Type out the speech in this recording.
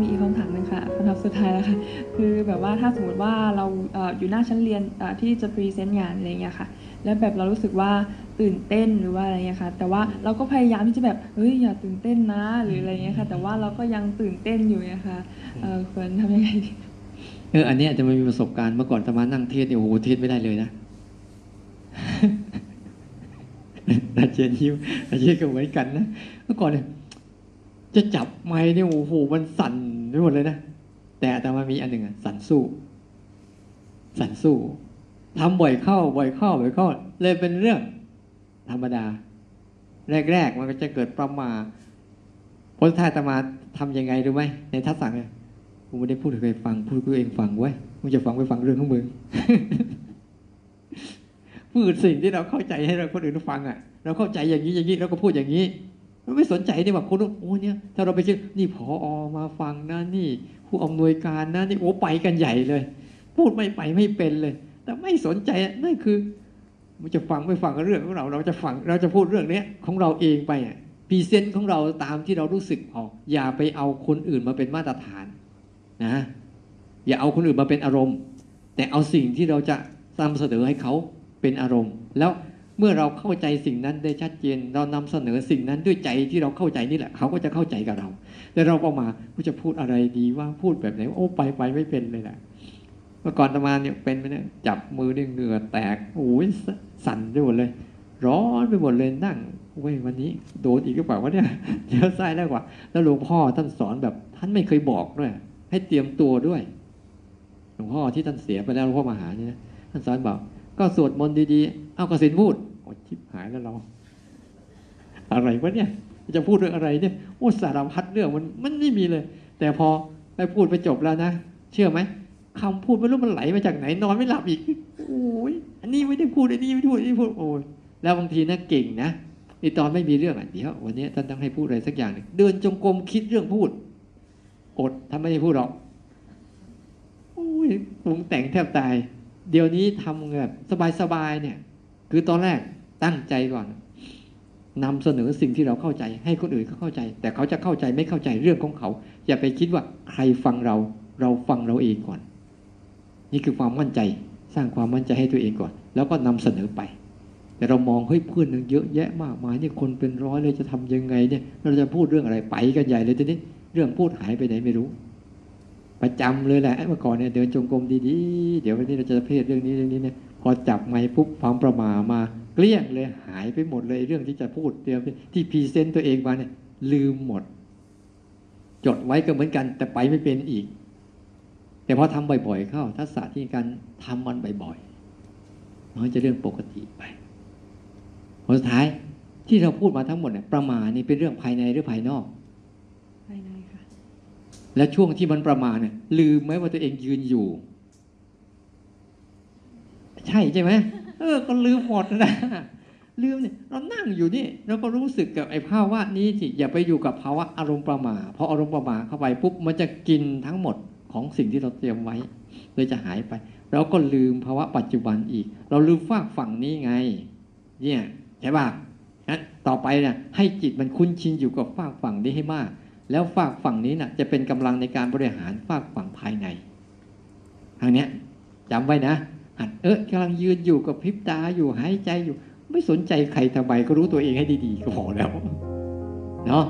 มีอีกคำถามหนึ่งค่ะคำถามสุดท้ายแล้วค่ะคือแบบว่าถ้าสมมติว่าเราเอ่ออยู่หน้าชั้นเรียนเอ่อที่จะ present งานอะไรอย่างเงี้ยค่ะ แล้วแบบเรารู้สึกว่าตื่นเต้นหรือว่าอะไรเงี้ยค่ะ แต่ว่าเราก็พยายามที่จะแบบเฮ้ยอย่าตื่นเต้นนะหรืออะไรเงี้ยค่ะ แต่ว่าเราก็ยังตื่นเต้นอยู่นะคะเอ่อควรทำยังไงดีเอออันเนี้ยจะไม่มีประสบการณ์เมื่อก่อนตมานั่งเทศน์เนี่ยโอ้โหเทศน์ไม่ได้เลยนะอาจารย์ยิ้มอาเจนก็เหมือนกันนะเมื่อก่อนเนี่ย จะจับไม้เนี่ยโอ้โหมันสั่นไปหมดเลยนะแต่อาตมามีอันหนึ่งอะสั่นสู้ สั่นสู้ทำบ่อยเข้าบ่อยเข้าบ่อยเข้า เลยเป็นเรื่อง ธรรมดา แรก ๆ มันก็จะเกิดประมาทผลท้ายอาตมาทำยังไงรู้ไหมในทัศน์เนี่ยกูไม่ได้พูดให้ใครฟัง พูดกูเองฟังไว้มึงจะฟังไปฟังเรื่องของมึงพูดสิ่งที่เราเข้าใจให้เราคนอื่นฟังอะ เราเข้าใจอย่างนี้อย่างนี้เราก็พูดอย่างนี้ ไม่สนใจที่ว่าคนโอ้เนี่ยถ้าเราไปคิดนี่พออมาฟังนะนี่ ผู้อำนวยการนะนี่โอ้ไปกันใหญ่เลย พูดไม่ไปไม่เป็นเลย แต่ไม่สนใจนั่นคือ มันจะฟังไม่ฟังเรื่องของเรา เราจะฟังเราจะพูดเรื่องเนี้ยของเราเองไปอะพรีเซนต์ของเราตามที่เรารู้สึกออกอย่าไปเอาคนอื่นมาเป็นมาตรฐานนะอย่าเอาคนอื่นมาเป็นอารมณ์ แต่เอาสิ่งที่เราจะนำเสนอให้เขาเป็นอารมณ์ แล้ว เมื่อเราเข้าใจสิ่งนั้นได้ชัดเจน เรานำเสนอสิ่งนั้นด้วยใจที่เราเข้าใจนี่แหละ เขาก็จะเข้าใจกับเรา แต่เราก็มากูจะพูดอะไรดีว่าพูดแบบไหนโอ้ไปไปไม่เป็นเลยแหละเมื่อก่อนตมาเนี่ยเป็นไหมเนี่ยจับมือเนี่ยเหงื่อแตกโอ้ยสั่นไปหมดเลย ร้อนไปหมดเลยนั่งเว้ยวันนี้โดนอีกก็เปล่าวะเนี่ยเดี๋ยวซ้ายแล้วกว่า แล้วหลวงพ่อท่านสอนแบบท่านไม่เคยบอกด้วยให้เตรียมตัวด้วยหลวงพ่อที่ท่านเสียไปแล้วหลวงพ่อมหาเนี่ยท่านสอนบอกก็สวดมนต์ดีๆ เอากสินพูด ชิบหายแล้วเรา อะไรวะเนี่ย จะพูดเรื่องอะไรเนี่ยโอ้สารพัดเรื่องมันมันไม่มีเลย แต่พอไปพูดไปจบแล้วนะเชื่อไหมคำพูดไม่รู้มันไหลมาจากไหนนอนไม่หลับอีกโอ้ยอันนี้ไม่ได้พูดอันนี้ไม่พูดอันนี้พูดโอ้ยแล้วบางทีนะเก่งนะในตอนไม่มีเรื่องอะเดี๋ยววันนี้ท่านต้องให้พูดอะไรสักอย่างหนึ่งเดินจงกรมคิดเรื่องพูดอดทำไม่ได้พูดหรอกโอ้ยปรุงแต่งแทบตาย เดี๋ยวนี้ทำแบบสบายๆเนี่ย คือตอนแรก ตั้งใจก่อนนำเสนอสิ่งที่เราเข้าใจ ให้คนอื่นเขาเข้าใจ แต่เขาจะเข้าใจไม่เข้าใจเรื่องของเขา อย่าไปคิดว่าใครฟังเรา เราฟังเราเองก่อน นี่คือความมั่นใจ สร้างความมั่นใจให้ตัวเองก่อน แล้วก็นำเสนอไป แต่เรามองเฮ้ยเพื่อนนึงเยอะแยะมากมายเนี่ยคนเป็นร้อยเลยจะทำยังไงเนี่ย เราจะพูดเรื่องอะไรไปกันใหญ่เลยทีนี้เรื่องพูดหายไปไหนไม่รู้ ประจำเลยแหละเมื่อก่อนเนี่ยเดินจงกรมดีๆเดี๋ยววันนี้เราจะเพศเรื่องนี้เรื่องนี้เนี่ยพอจับไม้ปุ๊บความประมามา ลี้ยงเลยหายไปหมดเลยเรื่องที่จะพูดเตรียมที่พรีเซนต์ตัวเองมาเนี่ยลืมหมด จดไว้ก็เหมือนกัน แต่ไปไม่เป็นอีก แต่พอทำบ่อยๆ เข้า ทักษะที่การทำมันบ่อยๆมันจะเรื่องปกติไปผลสุดท้ายที่เราพูดมาทั้งหมดเนี่ยประมาณนี่เป็นเรื่องภายในหรือภายนอกภายในค่ะและช่วงที่มันประมาณเนี่ยลืมไหมว่าตัวเองยืนอยู่ ใช่ใช่ไหม เออ ก็ลืมหมดนะลืมเนี่ยเรานั่งอยู่นี่เราก็รู้สึกกับไอ้ภาวะนี้ที่อย่าไปอยู่กับภาวะอารมณ์ประมาพออารมณ์ประมาเข้าไปปุ๊บมันจะกินทั้งหมดของสิ่งที่เราเตรียมไว้เลยจะหายไป เราก็ลืมภาวะปัจจุบันอีก เราลืมฝากฝั่งนี้ไง เนี่ยใช่ป่ะงั้นต่อไปเนี่ยให้จิตมันคุ้นชินอยู่กับฝากฝั่งนี้ให้มาก แล้วฝากฝั่งนี้น่ะ จะเป็นกำลังในการบริหารฝากฝั่งภายในทางเนี้ยจำไว้นะ อัดเออกำลังยืนอยู่กับพริบตาอยู่หายใจอยู่ ไม่สนใจใครทำไมก็รู้ตัวเองให้ดีๆก็พอแล้วเนาะ